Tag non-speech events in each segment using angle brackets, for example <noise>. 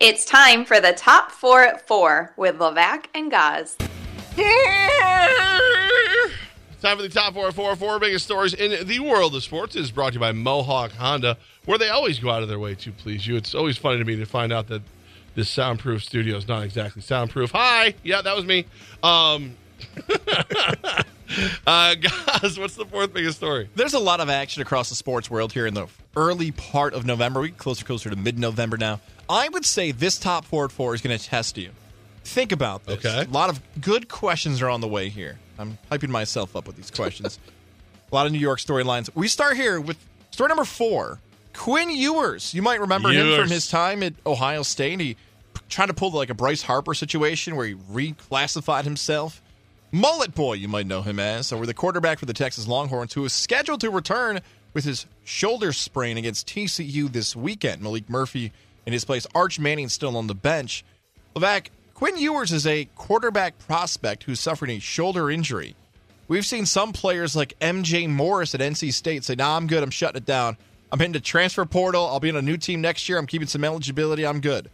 It's time for the top four at four with Levac and Gaz. Time for the top four, four, four biggest stories in the world of sports is brought to you by Mohawk Honda, where they always go out of their way to please you. It's always funny to me to find out that this soundproof studio is not exactly soundproof. Hi, yeah, that was me. Um, <laughs> uh, guys, what's the fourth biggest story? There's a lot of action across the sports world here in the early part of November. We get closer, closer to mid-November now. I would say this top four at four is going to test you. Think about this. Okay. A lot of good questions are on the way here. I'm hyping myself up with these questions. a lot of New York storylines. We start here with story number four. Quinn Ewers. You might remember him from his time at Ohio State. He tried to pull like a Bryce Harper situation where he reclassified himself. Mullet Boy, you might know him as, or the quarterback for the Texas Longhorns, who is scheduled to return with his shoulder sprain against TCU this weekend. Maalik Murphy in his place. Arch Manning still on the bench. Levac, Quinn Ewers is a quarterback prospect who's suffering a shoulder injury. We've seen some players like MJ Morris at NC State say, nah, I'm good. I'm shutting it down. I'm heading to transfer portal. I'll be on a new team next year. I'm keeping some eligibility. I'm good.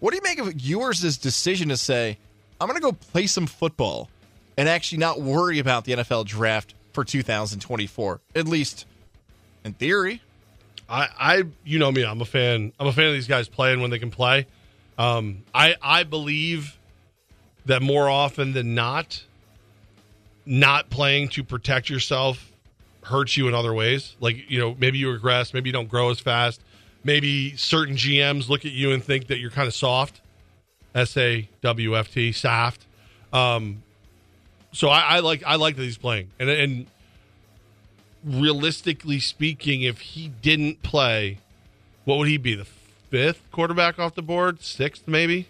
What do you make of Ewers' decision to say, I'm going to go play some football and actually not worry about the NFL draft for 2024? At least in theory. I, I, you know me, I'm a fan. I'm a fan of these guys playing when they can play. Um, I, I believe that more often than not, not playing to protect yourself hurts you in other ways. Like, you know, maybe you regress, maybe you don't grow as fast. Maybe certain GMs look at you and think that you're kind of soft. S A W F T, soft. Um, so I, I like I like that he's playing, and and realistically speaking, if he didn't play, what would he be? The fifth quarterback off the board, sixth maybe.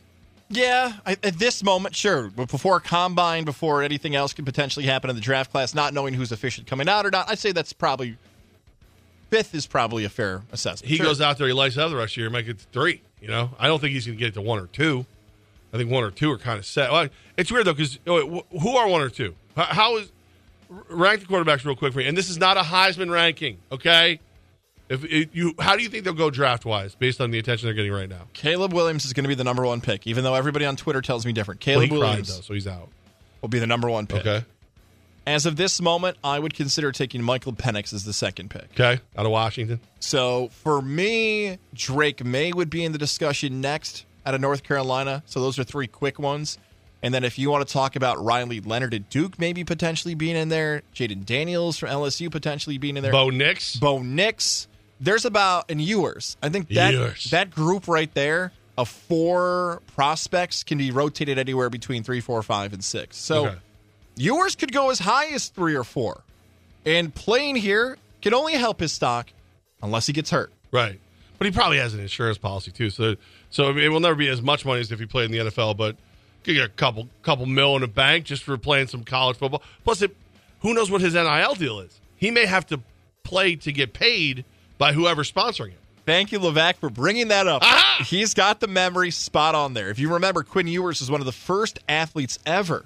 Yeah, I, at this moment, sure. But before combine, before anything else could potentially happen in the draft class, not knowing who's efficient coming out or not, I'd say that's probably fifth is probably a fair assessment. He Sure. goes out there, he lights up the rest of the year, might get to three. You know, I don't think he's going to get it to one or two. I think one or two are kind of set. Well, it's weird though because oh, who are one or two? How is rank the quarterbacks real quick for me? And this is not a Heisman ranking, okay? If it, you, how do you think they'll go draft wise based on the attention they're getting right now? Caleb Williams is going to be the number one pick, even though everybody on Twitter tells me different. Well, Caleb cried Williams though, so he's out. will be the number one pick. Okay, As of this moment, I would consider taking Michael Penix as the second pick. okay, out of Washington. So for me, Drake Maye would be in the discussion next out of North Carolina. So those are three quick ones. And then if you want to talk about Riley Leonard at Duke maybe potentially being in there, Jayden Daniels from LSU potentially being in there, Bo Nix. Bo Nix. There's about and Ewers. I think that Ewers. that group right there of four prospects can be rotated anywhere between three, four, five, and six. So Okay. Ewers could go as high as three or four. And playing here can only help his stock unless he gets hurt. Right. But he probably has an insurance policy too. So so it will never be as much money as if he played in the NFL, but get a couple couple mil in a bank just for playing some college football. Plus it who knows what his NIL deal is. He may have to play to get paid by whoever's sponsoring him. Thank you, Levac, for bringing that up. Aha! He's got the memory spot on there. If you remember, Quinn Ewers was one of the first athletes ever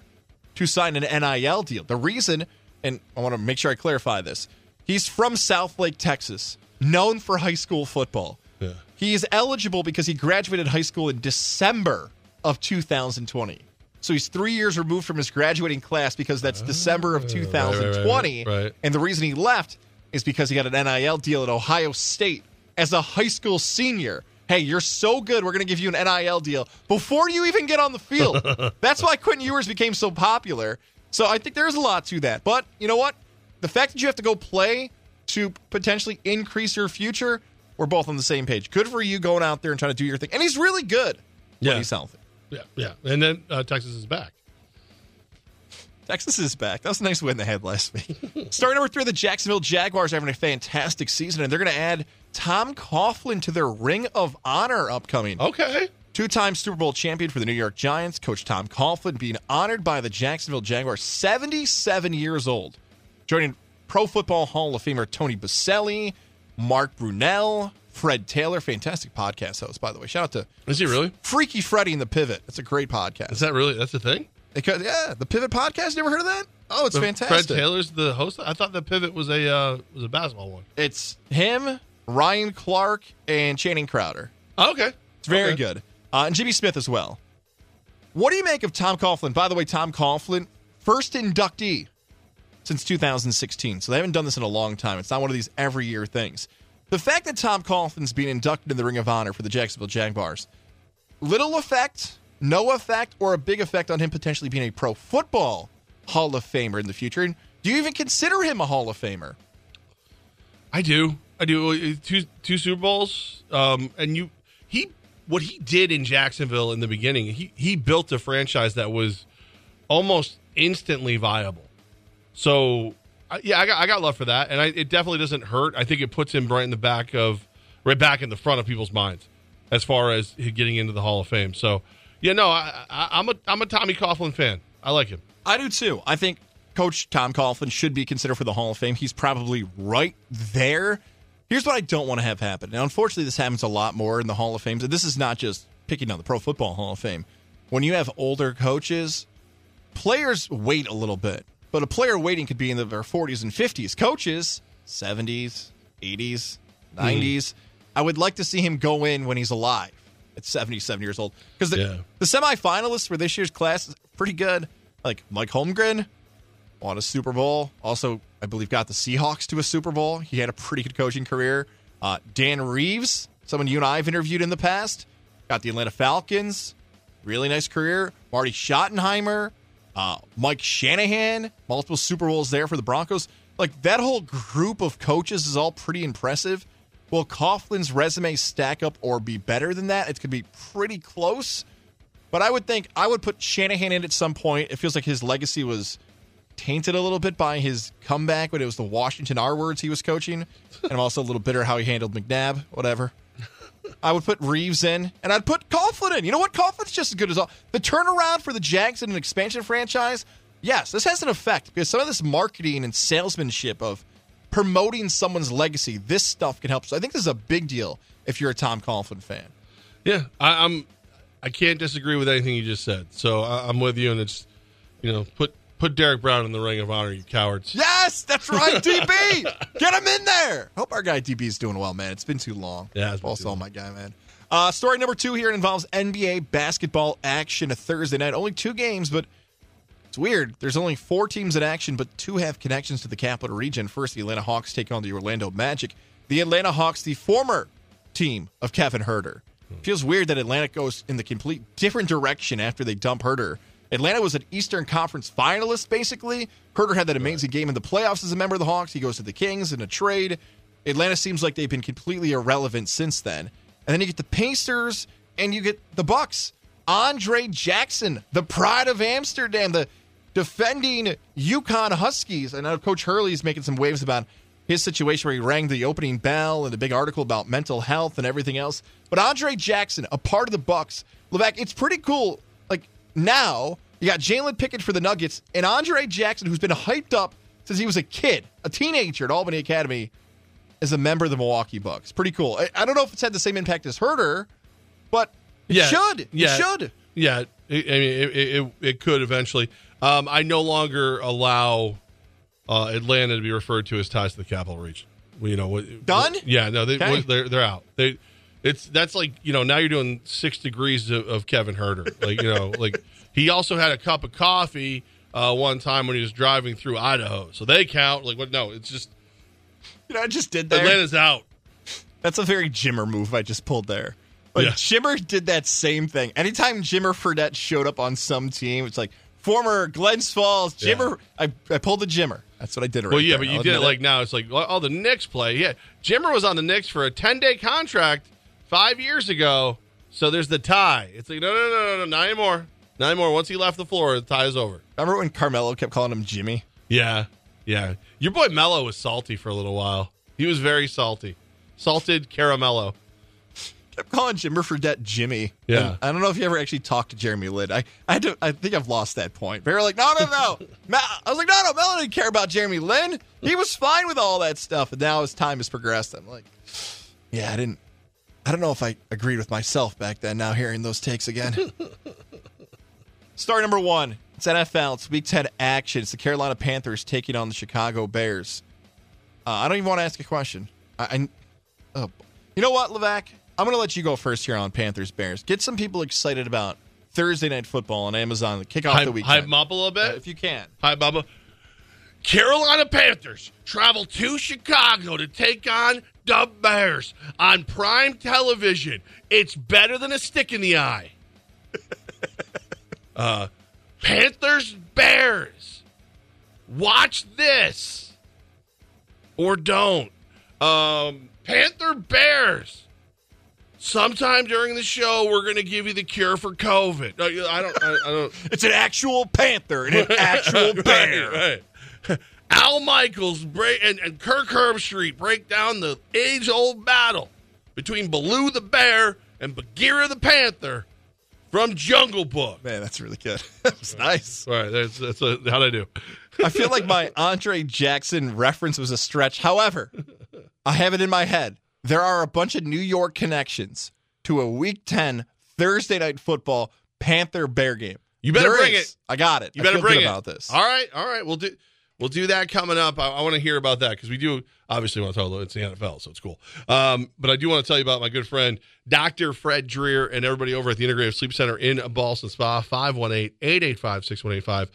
to sign an NIL deal. The reason, and I want to make sure I clarify this, he's from South Lake, Texas, known for high school football. Yeah. He is eligible because he graduated high school in December of 2020. So he's three years removed from his graduating class because that's December of 2020. right, right. And the reason he left is because he got an NIL deal at Ohio State as a high school senior. Hey, you're so good, we're going to give you an NIL deal before you even get on the field. <laughs> That's why Quentin Ewers became so popular. So I think there's a lot to that. But you know what? The fact that you have to go play to potentially increase your future, we're both on the same page. Good for you going out there and trying to do your thing. And he's really good Yeah. when he's healthy. Yeah, yeah. And then uh, Texas is back. Texas is back. That was a nice win they had last week. <laughs> Story number three: The Jacksonville Jaguars are having a fantastic season, and they're going to add Tom Coughlin to their Ring of Honor upcoming. Okay. Two-time Super Bowl champion for the New York Giants, Coach Tom Coughlin being honored by the Jacksonville Jaguars, 77 years old, joining Pro Football Hall of Famer Tony Boselli, Mark Brunell, Fred Taylor, fantastic podcast host, by the way. Shout out to Is he really? Freaky Freddy and the Pivot. It's a great podcast. Is that really? That's the thing. Because yeah, the Pivot podcast. You ever heard of that? Oh, it's But fantastic. Fred Taylor's the host. I thought the pivot was a uh, was a basketball one. It's him, Ryan Clark, and Channing Crowder. Oh, okay. It's very Okay. good. uh, and Jimmy Smith as well. What do you make of Tom Coughlin? By the way, Tom Coughlin, first inductee since 2016. So they haven't done this in a long time. It's not one of these every year things. The fact that Tom Coughlin's being inducted in the Ring of Honor for the Jacksonville Jaguars, little effect, no effect, or a big effect on him potentially being a pro football Hall of Famer in the future. And do you even consider him a Hall of Famer? I do. I do. Two two Super Bowls. Um, and you he what he did in Jacksonville in the beginning. He he built a franchise that was almost instantly viable. So yeah, I got I got love for that, and I, it definitely doesn't hurt. I think it puts him right in the back of right back in the front of people's minds as far as getting into the Hall of Fame. So yeah, no, I, I, am a I'm a Tommy Coughlin fan. I like him. I do too. I think Coach Tom Coughlin should be considered for the Hall of Fame. He's probably right there. Here's what I don't want to have happen. Now, unfortunately, this happens a lot more in the Hall of Fame. So this is not just picking on the Pro Football Hall of Fame. When you have older coaches, players wait a little bit, but a player waiting could be in their 40s and 50s. Coaches, 70s, 80s, 90s. Mm. I would like to see him go in when he's alive at 77 years old because the, yeah. the semifinalists for this year's class is pretty good. Like Mike Holmgren, won a Super Bowl. Also, I believe, got the Seahawks to a Super Bowl. He had a pretty good coaching career. Uh, Dan Reeves, someone you and I have interviewed in the past, got the Atlanta Falcons. Really nice career. Marty Schottenheimer, uh, Mike Shanahan, multiple Super Bowls there for the Broncos. Like that whole group of coaches is all pretty impressive. Will Coughlin's resume stack up or be better than that? It's going to be pretty close. But I would think I would put Shanahan in at some point. It feels like his legacy was tainted a little bit by his comeback when it was the Washington R words he was coaching. And I'm also a little bitter how he handled McNabb, whatever. I would put Reeves in, and I'd put Coughlin in. You know what? Coughlin's just as good as all. The turnaround for the Jags in an expansion franchise, yes, this has an effect because some of this marketing and salesmanship of promoting someone's legacy, this stuff can help. So I think this is a big deal if you're a Tom Coughlin fan. Yeah, I, I'm. I can't disagree with anything you just said. So I, I'm with you, and it's you know put Put Derek Brown in the Ring of Honor, you cowards. Yes, that's right, <laughs> DB. Get him in there. Hope our guy DB is doing well, man. It's been too long. Yeah, it's also my guy, man. Uh, story number two here involves NBA basketball action. A Thursday night, only two games, but it's weird. There's only four teams in action, but two have connections to the capital region. First, the Atlanta Hawks take on the Orlando Magic. The Atlanta Hawks, the former team of Kevin Huerter. Feels weird that Atlanta goes in the complete different direction after they dump Huerter Atlanta was an Eastern Conference finalist, basically. Huerter had that amazing game in the playoffs as a member of the Hawks. He goes to the Kings in a trade. Atlanta seems like they've been completely irrelevant since then. And then you get the Pacers and you get the Bucks. Andre Jackson, the pride of Amsterdam, the defending UConn Huskies. I know Coach Hurley's making some waves about his situation where he rang the opening bell and a big article about mental health and everything else. But Andre Jackson, a part of the Bucks, Levack, it's pretty cool now you got Jalen Pickett for the Nuggets and Andre Jackson, who's been hyped up since he was a kid, a teenager at Albany Academy, as a member of the Milwaukee Bucks. Pretty cool. I, I don't know if it's had the same impact as Huerter, but it yeah, should. Yeah, it should. Yeah, I mean, it, it, it could eventually. Um, I no longer allow uh, Atlanta to be referred to as ties to the capital region. You know, done? Yeah, no, they, okay. they're they're out. They it's that's like you know now you're doing six degrees of, of Kevin Huerter. Like you know, like he also had a cup of coffee uh, one time when he was driving through Idaho, so they count. Like what? No, it's just you know I just did that. Atlanta's out. That's a very Jimmer move I just pulled there. Like yeah. Jimmer did that same thing. Anytime Jimmer Fredette showed up on some team, it's like former Glens Falls Jimmer. Yeah. I, I pulled the Jimmer. That's what I did. Right well, yeah, there. but you I'll did it like now. It's like all the Knicks play. Yeah, Jimmer was on the Knicks for a ten day contract five years ago. So there's the tie. It's like, no, no, no, no, no, not anymore. Not anymore. Once he left the floor, the tie is over. Remember when Carmelo kept calling him Jimmy? Yeah. Yeah. Your boy Melo was salty for a little while. He was very salty. Salted caramello. Kept calling Jimmer Fredette Jimmy. Yeah. And I don't know if you ever actually talked to Jeremy Lin. I, I had to, I think I've lost that point. They were like, no, no, no. <laughs> I was like, no, no, Melo didn't care about Jeremy Lin. He was fine with all that stuff. And now as time has progressed, I'm like, yeah, I didn't I don't know if I agreed with myself back then. Now hearing those takes again. <laughs> Story number one. It's NFL. It's Week 10 action. It's the Carolina Panthers taking on the Chicago Bears. Uh, I don't even want to ask a question. I, I oh, you know what, Levack? I'm going to let you go first here on Panthers Bears. Get some people excited about Thursday night football on Amazon kick off Hype, the hype weekend. 'em up a little bit. Uh, if you can. Hi, Bubba. Carolina Panthers travel to Chicago to take on the Bears on prime television. It's better than a stick in the eye. <laughs> uh, Panthers Bears. Watch this or don't. Um, Panther Bears. Sometime during the show, we're going to give you the cure for COVID. I don't. I, I don't. <laughs> It's an actual panther and an <laughs> actual bear. Right, right. <laughs> Al Michaels break, and, and Kirk Herbstreit break down the age old battle between Baloo the bear and Bagheera the panther from Jungle Book. Man, that's really good. <laughs> that was nice. All right, that's, that's a, how'd I do? I feel like my <laughs> Andre Jackson reference was a stretch. However, I have it in my head. There are a bunch of New York connections to a Week 10 Thursday night football Panther Bear game. You better There bring is. it. I got it. You I better bring it. about this. All right, all right. We'll do we'll do that coming up. I, I want to hear about that because we do obviously want to talk about it's the NFL, so it's cool. Um, but I do want to tell you about my good friend Dr. Fred Dreer and everybody over at the Integrative Sleep Center in Ballston Spa 518-885-6185.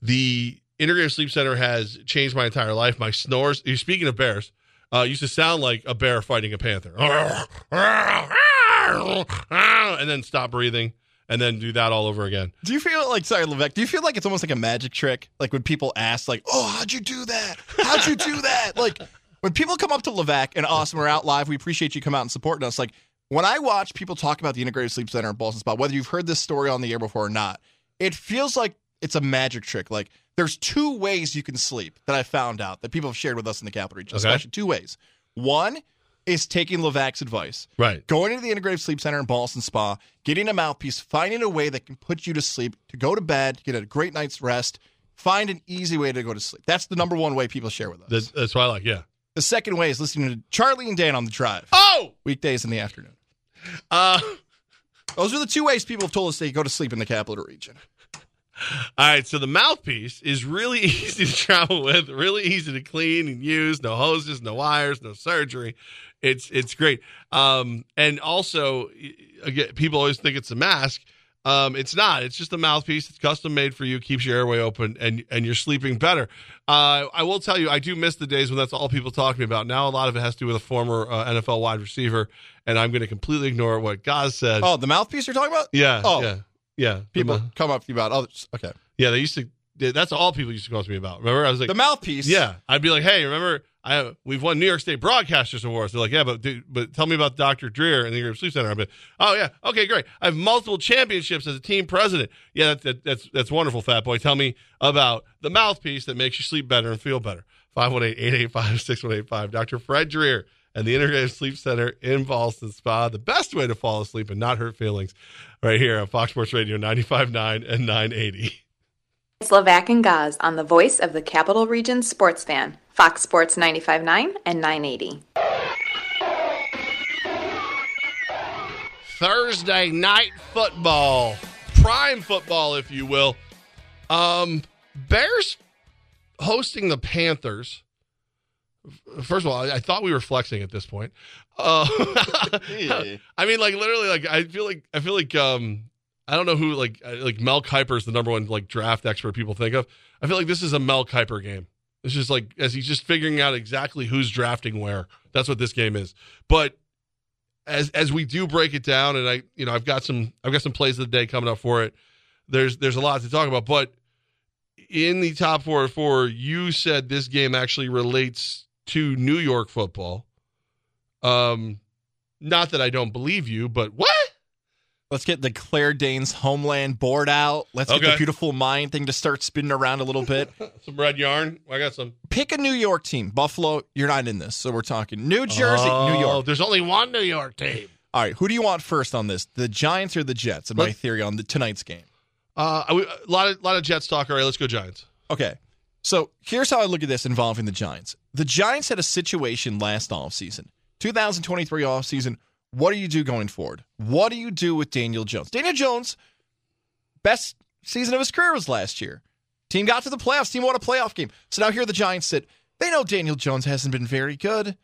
The Integrative Sleep Center has changed my entire life. My snores. Speaking of bears, uh, used to sound like a bear fighting a panther, <laughs> and then stop breathing, and then do that all over again. Do you feel like sorry, Levesque? Do you feel like it's almost like a magic trick? Like when people ask, like, "Oh, how'd you do that? How'd you do that?" <laughs> like when people come up to Levesque and Awesome we're out live. We appreciate you come out and supporting us. Like when I watch people talk about the Integrated Sleep Center in Ballston Spa, whether you've heard this story on the air before or not, it feels like it's a magic trick. Like there's two ways you can sleep that I found out that people have shared with us in the capital region, Okay. especially two ways. One is taking Levesque's advice Right. going into the integrative sleep center in Ballston Spa, getting a mouthpiece, finding a way that can put you to sleep, to go to bed, get a great night's rest, find an easy way to go to sleep. That's the number one way people share with us. That's, that's what I like. Yeah. the second way is listening to Charlie and Dan on the drive, Oh. weekdays in the afternoon. Uh. Those are the two ways people have told us they go to sleep in the capital region. All right, so the mouthpiece is really <laughs> easy to travel with, really easy to clean and use. No hoses, no wires, no surgery. It's it's great. Um, and also, again, people always think it's a mask. Um, it's not. It's just a mouthpiece. It's custom made for you. Keeps your airway open, and and you're sleeping better. Uh, I will tell you, I do miss the days when that's all people talk to me about. Now a lot of it has to do with a former uh, NFL wide receiver, and I'm going to completely ignore what Gaz said. Oh, the mouthpiece you're talking about? yeah, oh. yeah, yeah. People come up to you about others. Okay. yeah, they used to. That's all people used to call to me about. Remember, I was like, The mouthpiece. yeah, I'd be like, hey, remember, I we've won New York State Broadcasters Awards. They're like, yeah, but dude, but tell me about Dr. Dreer and the Sleep Center. I'd be, oh yeah, okay, great. I have multiple championships as a team president. Yeah, that, that, that's that's wonderful, Fat Boy. Tell me about the mouthpiece that makes you sleep better and feel better. 518-885-6185. Dr. Fred Dreer and the Integrative Sleep Center in Ballston Spa. The best way to fall asleep and not hurt feelings, right here on Fox Sports Radio 95.9 and 980. Slovak and Gaz on the voice of the Capital Region sports fan, Fox Sports 95.9 and 980. Thursday night football, prime football, if you will. Um, Bears hosting the Panthers. First of all, I, I thought we were flexing at this point. Uh, <laughs> <laughs> I mean, like literally, like I feel like I feel like um, I don't know who like like Mel Kiper is the number one like draft expert people think of. I feel like this is a Mel Kiper game. It's just like as he's just figuring out exactly who's drafting where. That's what this game is. But as as we do break it down, and I you know I've got some I've got some plays of the day coming up for it. There's there's a lot to talk about, but in the top four or four, you said this game actually relates to New York football. Um, not that I don't believe you, but what? Let's get the Claire Danes homeland board out. Let's get the beautiful mind thing to start spinning around a little bit. <laughs> Some red yarn. I got some. Pick a New York team. Buffalo, you're not in this, so we're talking New Jersey, New Oh, York. There's only one New York team. All right, who do you want first on this? The Giants or the Jets? In my theory on the tonight's game. Uh, a lot of lot of Jets talk. All right, let's go Giants. Okay. So here's how I look at this involving the Giants. The Giants had a situation last offseason. 2023 offseason. What do you do going forward? What do you do with Daniel Jones? Daniel Jones, best season of his career was last year. Team got to the playoffs. Team won a playoff game. So now here the Giants sit. They know Daniel Jones hasn't been very good,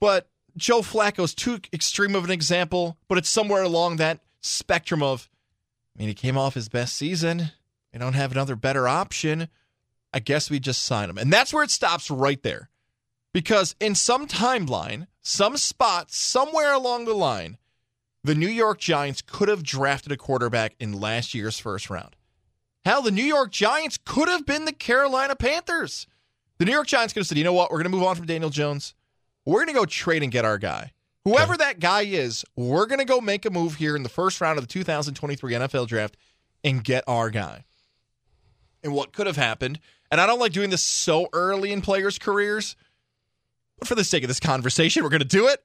but Joe Flacco's too extreme of an example, but it's somewhere along that spectrum of, I mean, he came off his best season. They don't have another better option. I guess we just sign him. And that's where it stops right there. Because in some timeline, some spot, somewhere along the line, the New York Giants could have drafted a quarterback in last year's first round. Hell, the New York Giants could have been the Carolina Panthers. The New York Giants could have said, you know what, we're going to move on from Daniel Jones. We're going to go trade and get our guy. Whoever okay. that guy is, we're going to go make a move here in the first round of the 2023 NFL draft and get our guy. And what could have happened, and I don't like doing this so early in players' careers, but for the sake of this conversation, we're going to do it.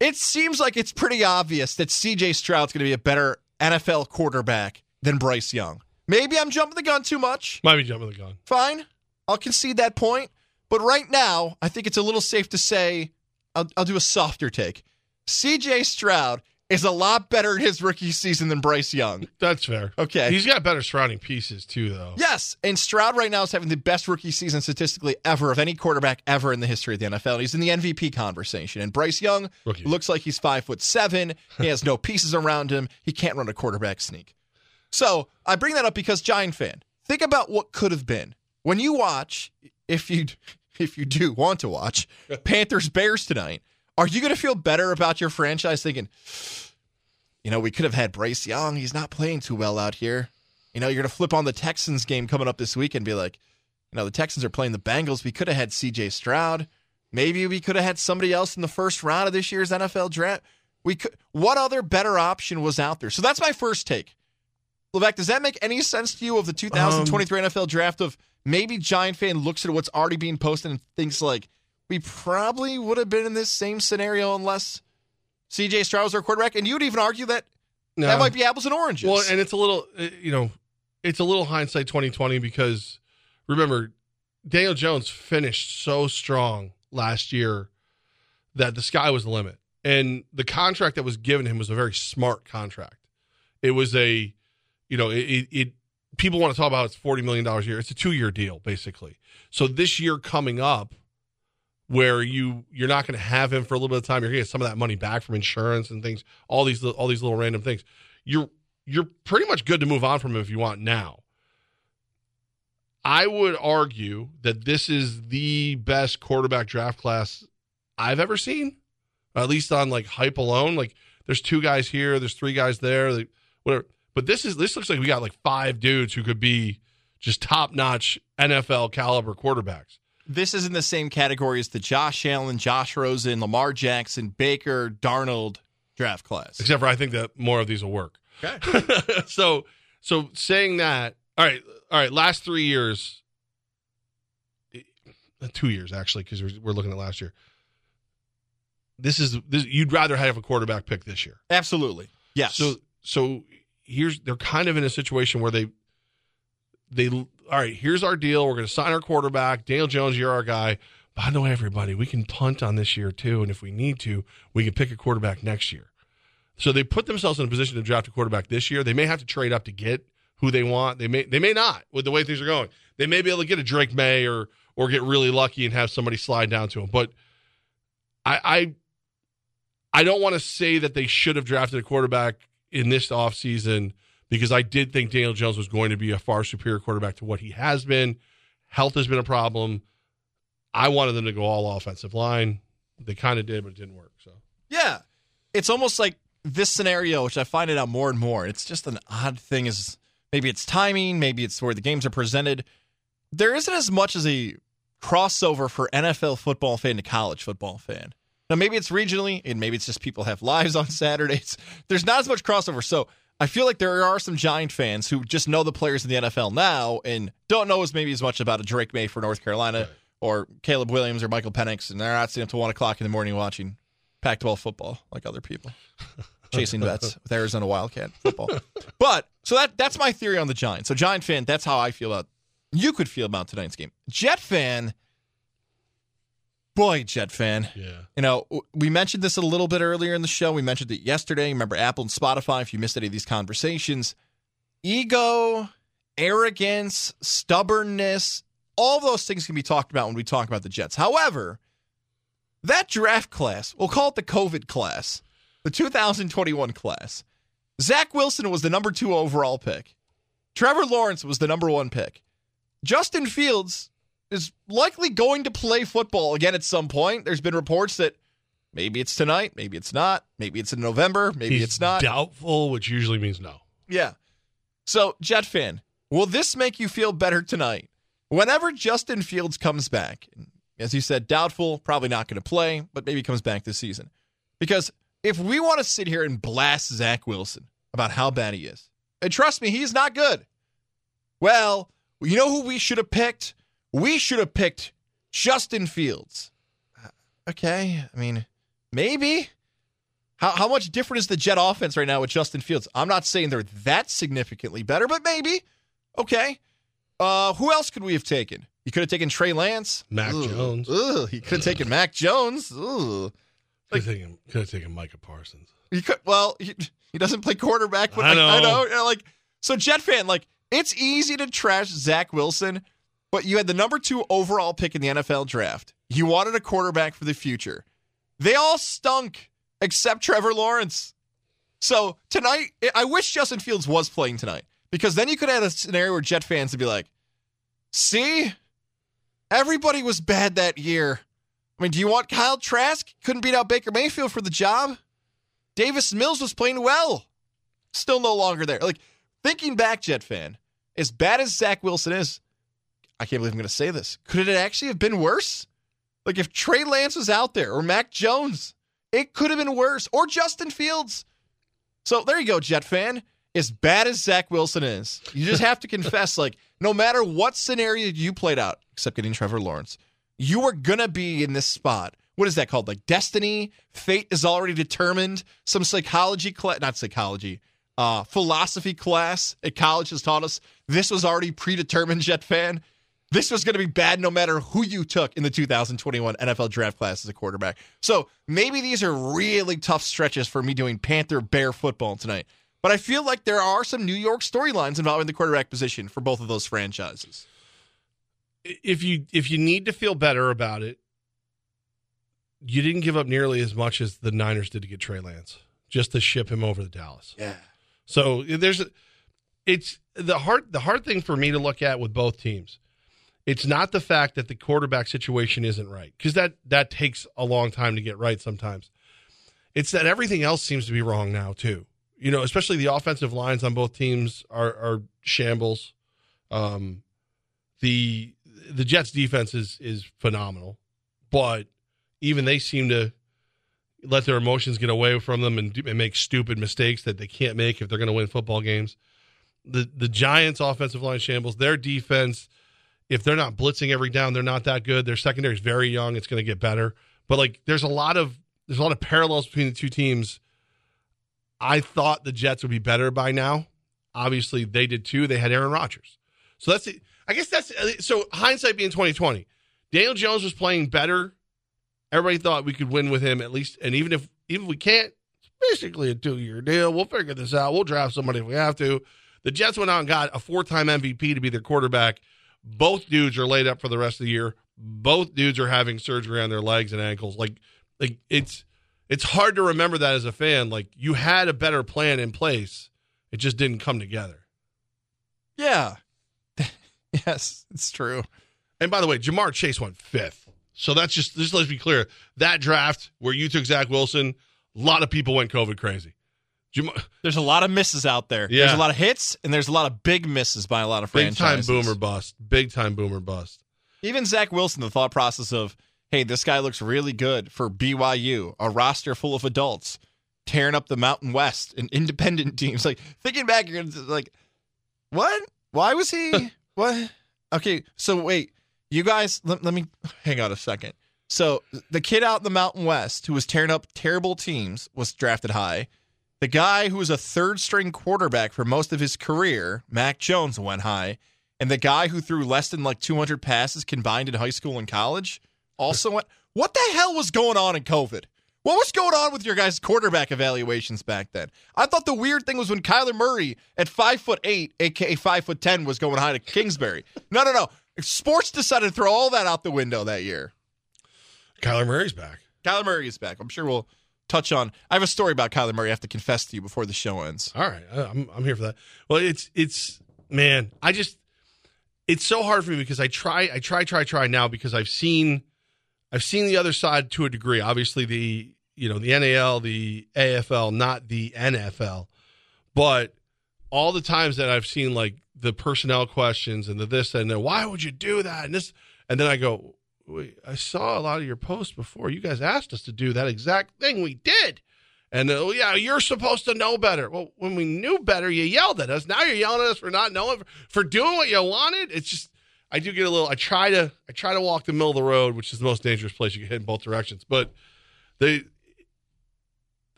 It seems like it's pretty obvious that CJ Stroud's going to be a better NFL quarterback than Bryce Young. Maybe I'm jumping the gun too much. Might be jumping the gun. Fine. I'll concede that point. But right now, I think it's a little safe to say I'll, I'll do a softer take. CJ Stroud is a lot better in his rookie season than Bryce Young. That's fair. Okay. He's got better surrounding pieces too, though. Yes. And Stroud right now is having the best rookie season statistically ever of any quarterback ever in the history of the NFL. He's in the MVP conversation. And Bryce Young rookie. looks like he's five foot seven. He has no <laughs> pieces around him. He can't run a quarterback sneak. So I bring that up because Giant fan, think about what could have been. When you watch, if you <laughs> if you do want to watch <laughs> Panthers Bears tonight, are you going to feel better about your franchise thinking, you know, we could have had Bryce Young. He's not playing too well out here. You know, you're going to flip on the Texans game coming up this week and be like, you know, the Texans are playing the Bengals. We could have had CJ Stroud. Maybe we could have had somebody else in the first round of this year's NFL draft. We could. What other better option was out there? So that's my first take. Levack, does that make any sense to you of the 2023 um, NFL draft? Of maybe Giant fan looks at what's already being posted and thinks like, we probably would have been in this same scenario unless CJ Stroud was our quarterback. And you'd even argue that no. that might be apples and oranges. Well, and it's a little, uh, you know, it's a little hindsight 2020 because remember, Daniel Jones finished so strong last year that the sky was the limit. And the contract that was given him was a very smart contract. It was a, you know, it, it people want to talk about it's $40 million a year. It's a two year deal, basically. So this year coming up, where you you're not going to have him for a little bit of time. You're going to get some of that money back from insurance and things. All these all these little random things. You're you're pretty much good to move on from him if you want now. I would argue that this is the best quarterback draft class I've ever seen, at least on like hype alone. Like there's two guys here, there's three guys there, like, whatever. But this is this looks like we got like five dudes who could be just top notch NFL caliber quarterbacks this is in the same category as the Josh Allen, Josh Rosen, Lamar Jackson, Baker, Darnold draft class. Except for I think that more of these will work. Okay. <laughs> so so saying that, all right, all right, last three years, eh, two years actually, because we're, we're looking at last year. This is this, you'd rather have a quarterback pick this year. Absolutely. Yes. So so here's they're kind of in a situation where they they all right, here's our deal. We're going to sign our quarterback. Daniel Jones, you're our guy. By the way, everybody, we can punt on this year too, and if we need to, we can pick a quarterback next year. So they put themselves in a position to draft a quarterback this year. They may have to trade up to get who they want. They may they may not with the way things are going. They may be able to get a Drake Maye or or get really lucky and have somebody slide down to them. But I I, I don't want to say that they should have drafted a quarterback in this offseason because I did think Daniel Jones was going to be a far superior quarterback to what he has been. Health has been a problem. I wanted them to go all offensive line. They kind of did, but it didn't work. So yeah, it's almost like this scenario, which I find it out more and more. It's just an odd thing. Is maybe it's timing, maybe it's where the games are presented. There isn't as much as a crossover for NFL football fan to college football fan. Now maybe it's regionally, and maybe it's just people have lives on Saturdays. <laughs> There's not as much crossover. So I feel like there are some Giant fans who just know the players in the NFL now and don't know as maybe as much about a Drake Maye for North Carolina or Caleb Williams or Michael Penix, and they're not sitting up to one o'clock in the morning watching Pac-12 football like other people, <laughs> chasing bets with Arizona Wildcat football. but so that that's my theory on the Giants. So Giant fan, that's how I feel about. You could feel about tonight's game. Jet fan boy, Jet fan. Yeah. You know, we mentioned this a little bit earlier in the show. We mentioned it yesterday. Remember Apple and Spotify, if you missed any of these conversations. Ego, arrogance, stubbornness, all those things can be talked about when we talk about the Jets. However, that draft class, we'll call it the COVID class, the 2021 class. Zach Wilson was the number two overall pick. Trevor Lawrence was the number one pick. Justin Fields is likely going to play football again at some point. There's been reports that maybe it's tonight, maybe it's not, maybe it's in November, maybe He's it's not. doubtful, which usually means no. Yeah. So, Jet fan, will this make you feel better tonight? Whenever Justin Fields comes back, as you said, doubtful, probably not going to play, but maybe comes back this season. Because if we want to sit here and blast Zach Wilson about how bad he is, and trust me, he's not good. Well, you know who we should have picked? We should have picked Justin Fields. Okay, I mean, maybe. How, how much different is the Jet offense right now with Justin Fields? I'm not saying they're that significantly better, but maybe. Okay. Uh, who else could we have taken? You could have taken Trey Lance. Mac Ugh. Jones. Ugh. You could have taken Mac Jones. Ugh. Could have taken, could have taken Micah Parsons. You could well, he, he doesn't play quarterback, but I like, I know. know. you know, Like so, Jet fan, like it's easy to trash Zach Wilson, but you had the number two overall pick in the NFL draft. You wanted a quarterback for the future. They all stunk except Trevor Lawrence. So tonight, I wish Justin Fields was playing tonight because then you could have a scenario where Jet fans would be like, "See, everybody was bad that year." I mean, do you want Kyle Trask? Couldn't beat out Baker Mayfield for the job. Davis Mills was playing well. Still no longer there. Like, thinking back, Jet fan, as bad as Zach Wilson is, I can't believe I'm going to say this. Could it actually have been worse? Like, if Trey Lance was out there or Mac Jones, it could have been worse. Or Justin Fields. So there you go, Jet fan. As bad as Zach Wilson is, you just have to <laughs> confess, like, no matter what scenario you played out, except getting Trevor Lawrence, you are gonna be in this spot. What is that called? Like destiny? Fate is already determined. Some psychology class, not psychology, uh, philosophy class at college has taught us this was already predetermined. Jet fan, this was going to be bad no matter who you took in the 2021 NFL draft class as a quarterback. So maybe these are really tough stretches for me doing Panther Bear football tonight. But I feel like there are some New York storylines involving the quarterback position for both of those franchises. If you if you need to feel better about it, you didn't give up nearly as much as the Niners did to get Trey Lance, just to ship him over to Dallas. Yeah. So there's, it's the hard the hard thing for me to look at with both teams. It's not the fact that the quarterback situation isn't right because that that takes a long time to get right sometimes. It's that everything else seems to be wrong now too. You know, especially the offensive lines on both teams are are shambles. Um, the the Jets defense is is phenomenal, but even they seem to let their emotions get away from them and, do, and make stupid mistakes that they can't make if they're going to win football games. The the Giants' offensive line shambles. Their defense, if they're not blitzing every down, they're not that good. Their secondary is very young. It's going to get better, but like there's a lot of there's a lot of parallels between the two teams. I thought the Jets would be better by now. Obviously, they did too. They had Aaron Rodgers, so that's it. I guess that's so. Hindsight being twenty twenty, Daniel Jones was playing better everybody thought we could win with him at least. And even if even if we can't, it's basically a two year deal. We'll figure this out. We'll draft somebody if we have to. The Jets went out and got a four time MVP to be their quarterback. Both dudes are laid up for the rest of the year. Both dudes are having surgery on their legs and ankles. Like, like it's it's hard to remember that as a fan. Like you had a better plan in place. It just didn't come together. Yeah. <laughs> yes, it's true. And by the way, Ja'Marr Chase went fifth. So that's just just let's be clear. That draft where you took Zach Wilson, a lot of people went COVID crazy. Ja'Marr, There's a lot of misses out there. Yeah. There's a lot of hits, and there's a lot of big misses by a lot of franchises. big time boomer bust. Big time boomer bust. Even Zach Wilson, the thought process of, hey, this guy looks really good for BYU, a roster full of adults, tearing up the Mountain West and independent <laughs> teams. Like thinking back, you're gonna like, what? Why was he? <laughs> what? Okay, so wait, you guys, let, let me hang on a second. So the kid out in the Mountain West who was tearing up terrible teams was drafted high. The guy who was a third string quarterback for most of his career, Mac Jones, went high. And the guy who threw less than like 200 passes combined in high school and college also went. <laughs> What the hell was going on in COVID? What was going on with your guys' quarterback evaluations back then? I thought the weird thing was when Kyler Murray at five foot eight, aka five foot ten, was going high to Kingsbury. No, no, no. Sports decided to throw all that out the window that year. Kyler Murray's back. Kyler Murray is back. I'm sure we'll touch on. I have a story about Kyler Murray. I have to confess to you before the show ends. All right, I- I'm I'm here for that. Well, it's it's man, I just it's so hard for me because I try I try try try now because I've seen I've seen the other side to a degree. Obviously the you know the NAL, the AFL, not the NFL, but all the times that I've seen like the personnel questions and the this and the why would you do that and this and then I go wait I saw a lot of your posts before you guys asked us to do that exact thing we did and oh yeah you're supposed to know better well when we knew better you yelled at us now you're yelling at us for not knowing for doing what you wanted it's just I do get a little I try to I try to walk the middle of the road which is the most dangerous place you can hit in both directions but they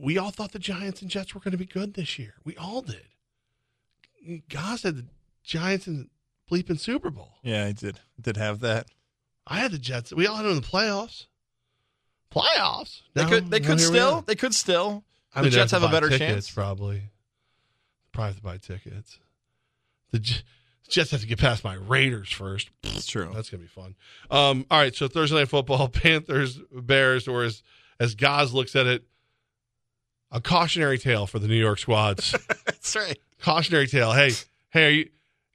we all thought the Giants and Jets were going to be good this year. We all did. God said the Giants the bleeping Super Bowl. Yeah, I did. Did have that. I had the Jets. We all had them in the playoffs. Playoffs. They Now- could. They could still. They could still. I the mean, Jets to have a better tickets, chance. Probably. Probably have to buy tickets. The J- Jets have to get past my Raiders first. That's true. That's gonna be fun. Um, all right, so Thursday night football, <laughs> Panthers, Bears, or as as Gaz looks at it, a cautionary tale for the New York squads. <laughs> That's right. cautionary tale. Hey, hey, are you,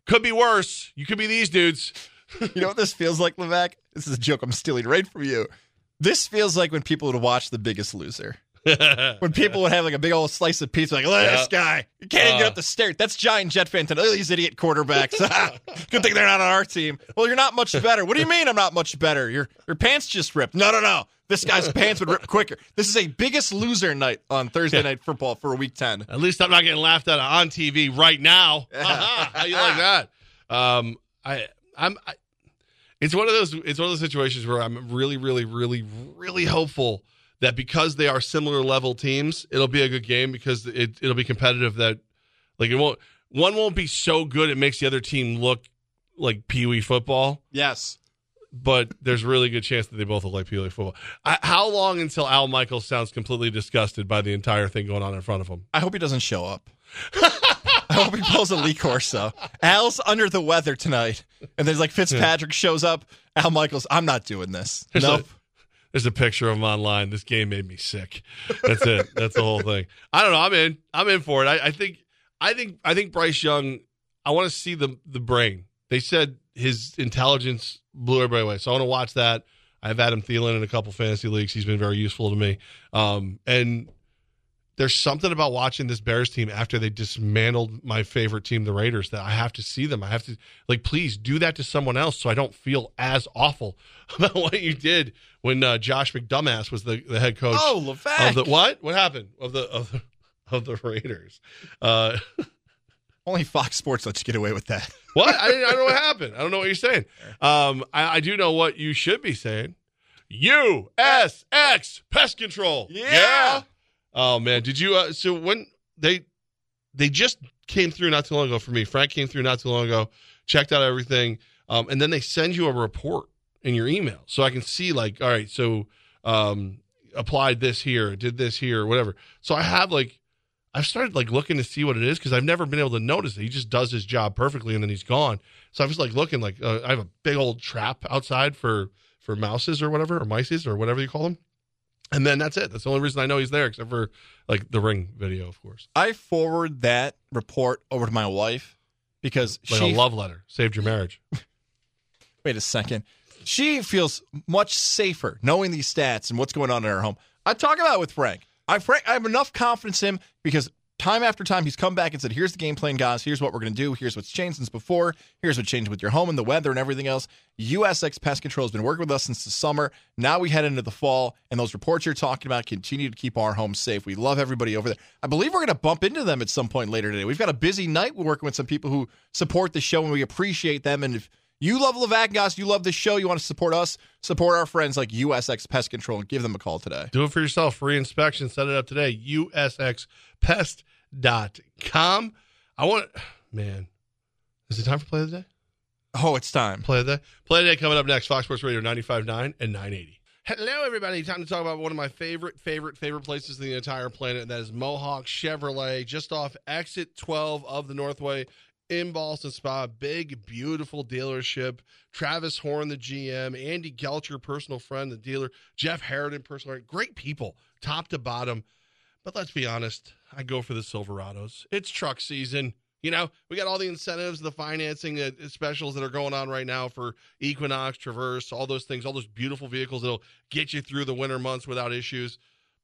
could be worse. You could be these dudes. You know what this feels like, Levac? This is a joke I'm stealing right from you. This feels like when people would watch The Biggest Loser. <laughs> When people would have like a big old slice of pizza, like, look at this guy. You can't even get Uh. up the stairs. That's giant Jet fan. Look at these idiot quarterbacks. <laughs> Good thing they're not on our team. Well, you're not much better. What do you mean I'm not much better? Your your pants just ripped. No, no, no. This guy's pants would rip quicker. This is a biggest loser night on Thursday night football for week 10. At least I'm not getting laughed at on TV right now. <laughs> How you like that? Um, I, I'm. I, it's one of those. It's one of those situations where I'm really, really, really, really hopeful that because they are similar level teams, it'll be a good game because it it'll be competitive. That like it won't. One won't be so good it makes the other team look like pee wee football. Yes. but there's a really good chance that they both look like Pee Wee football. I, how long until Al Michaels sounds completely disgusted by the entire thing going on in front of him? I hope he doesn't show up. I hope he pulls a Lee Corso. Al's under the weather tonight, and there's like Fitzpatrick shows up. Al Michaels, I'm not doing this. There's nope. a, there's a picture of him online. This game made me sick. That's it. That's the whole thing. I don't know. I'm in. I'm in for it. I, I think. I think. I think Bryce Young. I want to see the the brain. They said his intelligence blew everybody away. So I want to watch that. I have Adam Thielen in a couple fantasy leagues. He's been very useful to me. Um, and there's something about watching this Bears team after they dismantled my favorite team, the Raiders, that I have to see them. I have to like, please do that to someone else so I don't feel as awful <laughs> about what you did when uh, Josh McDumbass was the, the head coach Oh, of the what? What happened of the of the, of the Raiders? Uh, <laughs> Only Fox Sports lets you get away with that. <laughs> what? I, I don't know what happened. I don't know what you're saying. Um, I, I do know what you should be saying. USX Pest Control. Yeah. Oh man, did you? Uh, so when they they just came through not too long ago for me. Frank came through not too long ago, checked out everything, um, and then they send you a report in your email, so I can see like, all right, so um, applied this here, did this here, whatever. So I have like, I've started like looking to see what it is because I've never been able to notice it. He just does his job perfectly, and then he's gone. So I was like looking like uh, I have a big old trap outside for for mouses or whatever or mices or whatever you call them. And then that's it. That's the only reason I know he's there, except for like the ring video, of course. I forward that report over to my wife because Like she a love letter. Saved your marriage. <laughs> wait a second. She feels much safer knowing these stats and what's going on in her home. I talk about it with Frank. I Frank, I have enough confidence in him because time after time he's come back and said, "Here's the game plan, guys. Here's what we're going to do. Here's what's changed since before. Here's what changed with your home and the weather and everything else." USX Pest Control has been working with us since the summer. Now we head into the fall, and those reports you're talking about continue to keep our homes safe. We love everybody over there. I believe we're going to bump into them at some point later today. We've got a busy night. We're working with some people who support the show, and we appreciate them. And if you love Levac you love this show, you want to support us, support our friends like USX Pest Control, and give them a call today. Do it for yourself. Free inspection. Set it up today. USXPest.com. I want, man, is it time for play of the day? Oh, it's time. Play of the day. Play of the day coming up next. Fox Sports Radio 95.9 and 980. Hello, everybody. Time to talk about one of my favorite, favorite, favorite places in the entire planet. And that is Mohawk Chevrolet, just off exit 12 of the Northway in Ballston Spa. Big, beautiful dealership. Travis Horn, the GM. Andy Gelcher, personal friend, the dealer. Jeff Harridan, personal friend. Great people, top to bottom. But let's be honest, I go for the Silverados. It's truck season. You know, we got all the incentives, the financing uh, specials that are going on right now for Equinox, Traverse, all those things, all those beautiful vehicles that'll get you through the winter months without issues.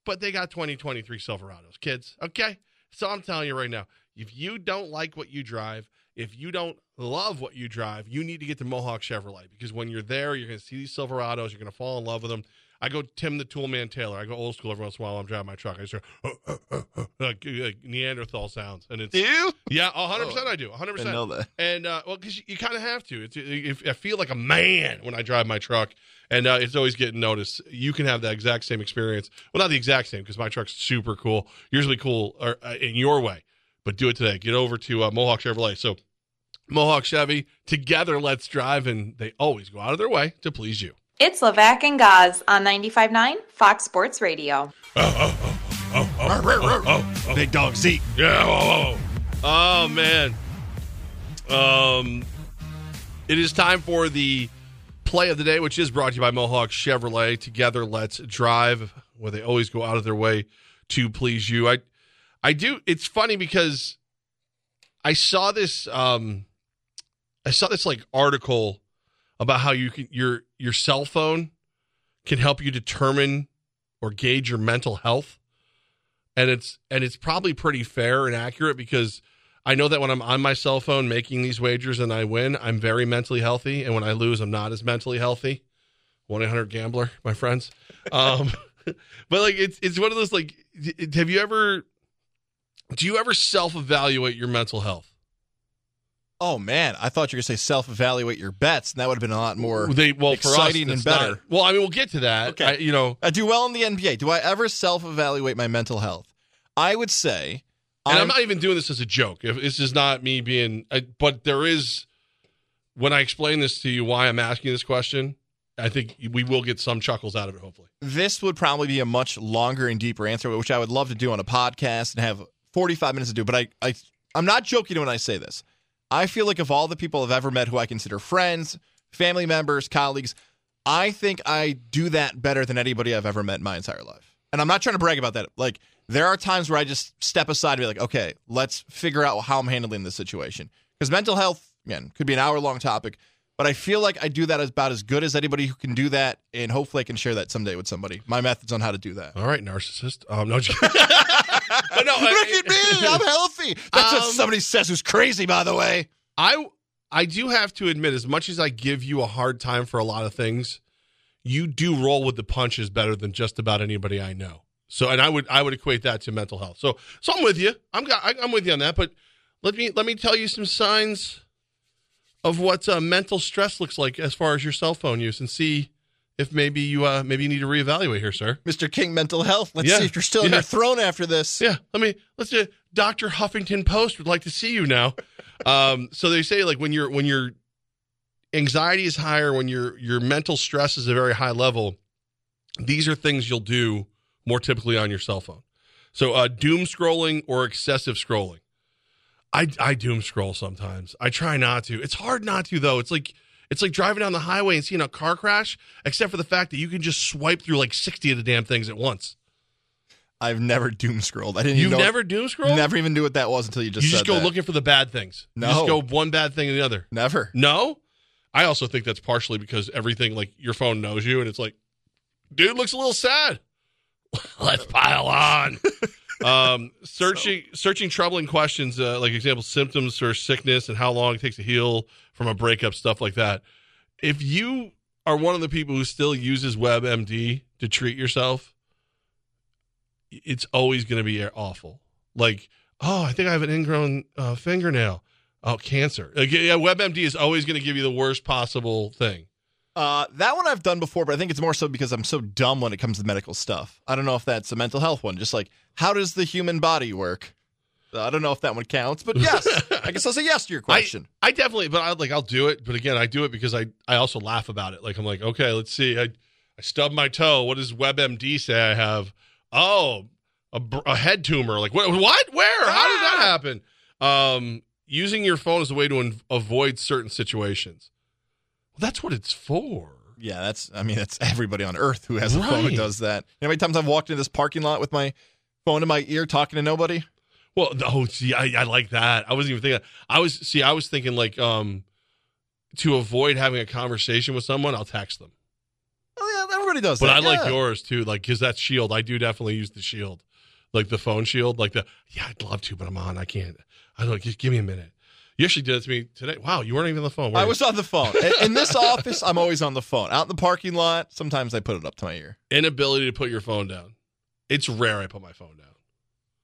But they got 2023 Silverados, kids. Okay? So I'm telling you right now, if you don't like what you drive, if you don't love what you drive, you need to get to Mohawk Chevrolet because when you're there, you're going to see these Silverados, you're going to fall in love with them. I go Tim the Toolman Taylor. I go old school every once in a while I'm driving my truck. I just hear like, like Neanderthal sounds, and it's You? yeah, 100 percent I do, 100. I know percent that. And uh, well, because you, you kind of have to. It's if, I feel like a man when I drive my truck, and uh, it's always getting noticed. You can have that exact same experience. Well, not the exact same because my truck's super cool. Be cool or, uh, in your way, but do it today. Get over to uh, Mohawk Chevrolet. So Mohawk Chevy together, let's drive, and they always go out of their way to please you. It's Levac and Gaz on 95.9 Fox Sports Radio. Oh, oh, oh, Big dog Zeke. Yeah. whoa, whoa. Oh man. Um, it is time for the play of the day, which is brought to you by Mohawk Chevrolet. Together, let's drive. Where they always go out of their way to please you. I, I do. It's funny because I saw this. Um, I saw this like article about how you can your your cell phone can help you determine or gauge your mental health and it's and it's probably pretty fair and accurate because I know that when I'm on my cell phone making these wagers and I win, I'm very mentally healthy, and when I lose, I'm not as mentally healthy. One eight hundred gambler, my friends. Um, <laughs> but like it's it's one of those like, have you ever? Do you ever self evaluate your mental health? Oh man, I thought you were gonna say self-evaluate your bets, and that would have been a lot more They well exciting for us, and better. not- well, I mean, we'll get to that. Okay. I, you know, I do well in the NBA. Do I ever self-evaluate my mental health? I would say, and I'm, I'm, not even doing this as a joke. If this is not me being, I, but there is. When I explain this to you, why I'm asking this question, I think we will get some chuckles out of it. Hopefully, this would probably be a much longer and deeper answer, which I would love to do on a podcast and have 45 minutes to do. But I, I, I'm not joking when I say this. I feel like of all the people I've ever met who I consider friends, family members, colleagues, I think I do that better than anybody I've ever met in my entire life. And I'm not trying to brag about that. Like, there are times where I just step aside and be like, okay, let's figure out how I'm handling this situation. Because mental health, again, could be an hour long topic, but I feel like I do that about as good as anybody who can do that. And hopefully I can share that someday with somebody. My methods on how to do that. all right, narcissist. Um, no, just- <laughs> no, Look I, at me, <laughs> I'm healthy. That's what Um, somebody says who's crazy, by the way. I I do have to admit, as much as I give you a hard time for a lot of things, you do roll with the punches better than just about anybody I know. So, and I would I would equate that to mental health. So, so I'm with you. I'm got, I- I'm with you on that. But let me let me tell you some signs of what uh, mental stress looks like as far as your cell phone use, and see if maybe you uh, maybe you need to reevaluate here, sir. Mr. King Mental Health. Let's Yeah. see if you're still in your throne after this. Yeah, let me let's do Dr. Huffington Post would like to see you now. <laughs> um, so they say like when your when your anxiety is higher, when your your mental stress is a very high level, these are things you'll do more typically on your cell phone. So uh, doom scrolling or excessive scrolling. I I doom scroll sometimes. I try not to. It's hard not to though. It's like it's like driving down the highway and seeing a car crash, except for the fact that you can just swipe through like sixty of the damn things at once. I've never doom scrolled. I didn't You've even know, never doom scrolled. never even knew what that was until you just you just go that. looking for the bad things. No. You just go one bad thing and the other. Never. No. I also think that's partially because everything like your phone knows you and it's like, dude looks a little sad. <laughs> Let's pile on. <laughs> um, <laughs> searching searching troubling questions, uh, like example symptoms or sickness and how long it takes to heal from a breakup, stuff like that. If you are one of the people who still uses WebMD to treat yourself, it's always going to be awful. Like, oh, I think I have an ingrown uh, fingernail. Oh, cancer. Like, yeah, WebMD is always going to give you the worst possible thing. Uh, that one I've done before, but I think it's more so because I'm so dumb when it comes to medical stuff. I don't know if that's a mental health one. Just like, how does the human body work? Uh, I don't know if that one counts, but yes, <laughs> I guess I'll say yes to your question. I, I definitely, but I like I'll do it. But again, I do it because I I also laugh about it. Like I'm like, okay, let's see. I I stubbed my toe. What does WebMD say I have? Oh, a, a head tumor. Like what? What? Where? How did that happen? Um, using your phone as a way to in- avoid certain situations. That's what it's for. Yeah, that's. I mean, that's everybody on Earth who has a phone who does that. You know how many times I've walked into this parking lot with my phone in my ear, talking to nobody? Well, oh, see, I, I like that. I wasn't even thinking. I was see, I was thinking like um to avoid having a conversation with someone, I'll text them. Oh yeah, everybody does But that. I like yours too, like because that shield. I do definitely use the shield, like the phone shield, like the. Yeah, I'd love to, but I'm on. I can't. I don't. Just give me a minute. You actually did it to me today. Wow, you weren't even on the phone. I you? was on the phone. In- In this <laughs> office, I'm always on the phone. Out in the parking lot, sometimes I put it up to my ear. inability to put your phone down. It's rare I put my phone down.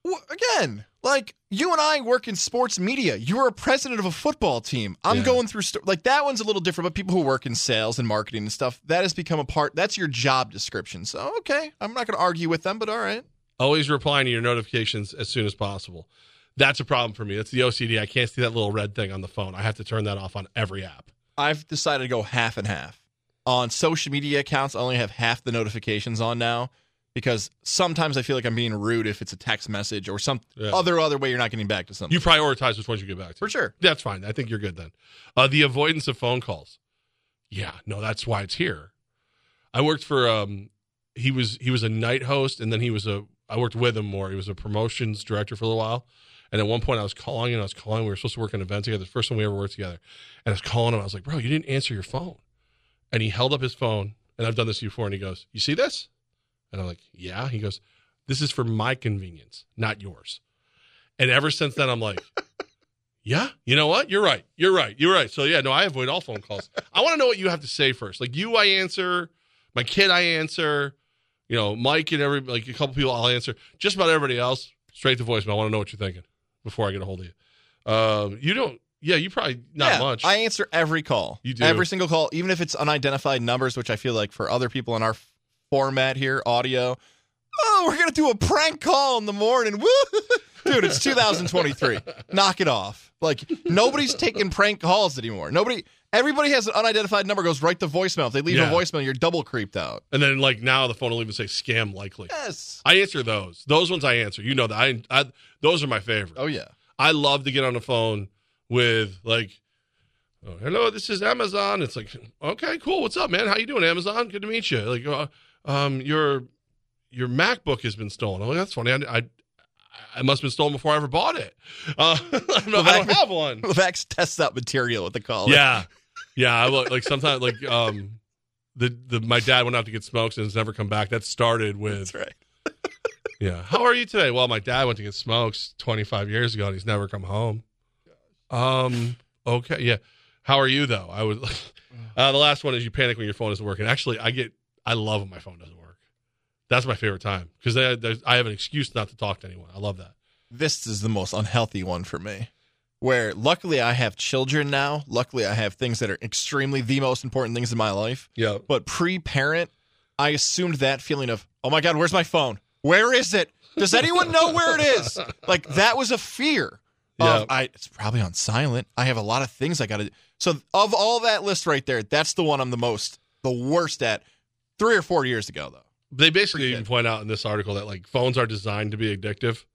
Well, again, like you and I work in sports media. You're a president of a football team. I'm Yeah. going through st- like that one's a little different, but people who work in sales and marketing and stuff, that has become a part. That's your job description. So okay, I'm not going to argue with them, but all right. Always replying to your notifications as soon as possible. That's a problem for me. That's the OCD. I can't see that little red thing on the phone. I have to turn that off on every app. I've decided to go half and half. On social media accounts, I only have half the notifications on now because sometimes I feel like I'm being rude if it's a text message or some Yeah. other other way you're not getting back to something. You prioritize which ones you get back to. For sure. That's fine. I think you're good then. Uh, the avoidance of phone calls. Yeah, no, that's why it's here. I worked for um he was he was a night host and then he was a I worked with him more. He was a promotions director for a little while. And at one point I was calling and I was calling. We were supposed to work an event together. The first time we ever worked together. And I was calling him. I was like, bro, you didn't answer your phone. And he held up his phone. And I've done this before. And he goes, You see this? And I'm like, Yeah. He goes, This is for my convenience, not yours. And ever since then, I'm like, <laughs> yeah, you know what? You're right. You're right. You're right. So yeah, no, I avoid all phone calls. I want to know what you have to say first. Like you, I answer. My kid, I answer. You know, Mike and every like a couple people, I'll answer. Just about everybody else, straight to voicemail. I want to know what you're thinking before I get a hold of you. Um, you don't. Yeah, you probably not Yeah, much. I answer every call. You do. Every single call, even if it's unidentified numbers, which I feel like for other people in our f- format here, audio, oh, we're going to do a prank call in the morning. Woo! <laughs> Dude, it's 2023. Knock it off. Like, nobody's taking prank calls anymore. Nobody, everybody has an unidentified number, goes right to voicemail. If they leave Yeah. a voicemail, you're double creeped out. and then like now the phone will even say scam likely. Yes. I answer those. Those ones I answer. You know that. I, I those are my favorite. Oh, yeah. I love to get on the phone with like, oh, "Hello, this is Amazon." It's like, "Okay, cool. What's up, man? How you doing, Amazon? Good to meet you." Like, uh, um, your your MacBook has been stolen. Oh, that's funny. I, I, I must have been stolen before I ever bought it. Uh, <laughs> I don't I don't have one. <laughs> Levac's tests out material at the call. Yeah, yeah. I look like sometimes like um, the the my dad went out to get smokes and has never come back. That started with That's right. <laughs> yeah. How are you today? Well, my dad went to get smokes 25 years ago and he's never come home. Um, okay. Yeah. How are you though? I was uh, the last one is you panic when your phone isn't working. Actually, I get, I love when my phone doesn't work. That's my favorite time because I have an excuse not to talk to anyone. I love that. this is the most unhealthy one for me. Where luckily I have children now. Luckily I have things that are extremely the most important things in my life. Yeah. But pre parent, I assumed that feeling of, oh my God, where's my phone? Where is it? Does anyone know where it is? Like that was a fear. Yeah. Of, I, it's probably on silent. I have a lot of things I got to. So of all that list right there, that's the one I'm the most, the worst at. Three or four years ago though. They basically even point out in this article that like phones are designed to be addictive.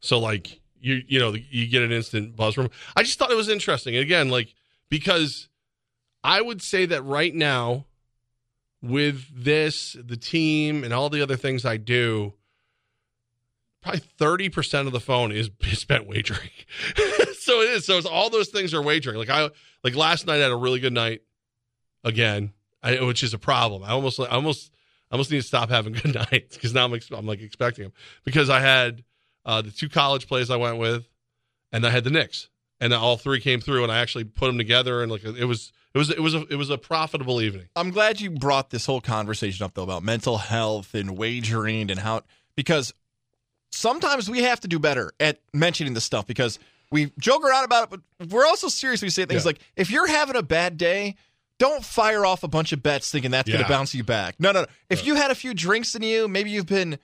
So like you you know you get an instant buzz from. I just thought it was interesting. And again, like because I would say that right now with this the team and all the other things I do probably 30% of the phone is, is spent wagering. <laughs> so it is. So it's all those things are wagering. Like I like last night I had a really good night again, I, which is a problem. I almost I almost I almost need to stop having <laughs> good nights because now I'm ex- I'm like expecting them because I had uh, the two college plays I went with, and I had the Knicks, and all three came through, and I actually put them together, and like it was it was it was a it was a profitable evening. I'm glad you brought this whole conversation up though about mental health and wagering and how because sometimes we have to do better at mentioning this stuff because we joke around about it, but we're also serious. We say things Yeah. like if you're having a bad day, don't fire off a bunch of bets thinking that's going to bounce you back. No, no, no. If you had a few drinks in you, maybe you've been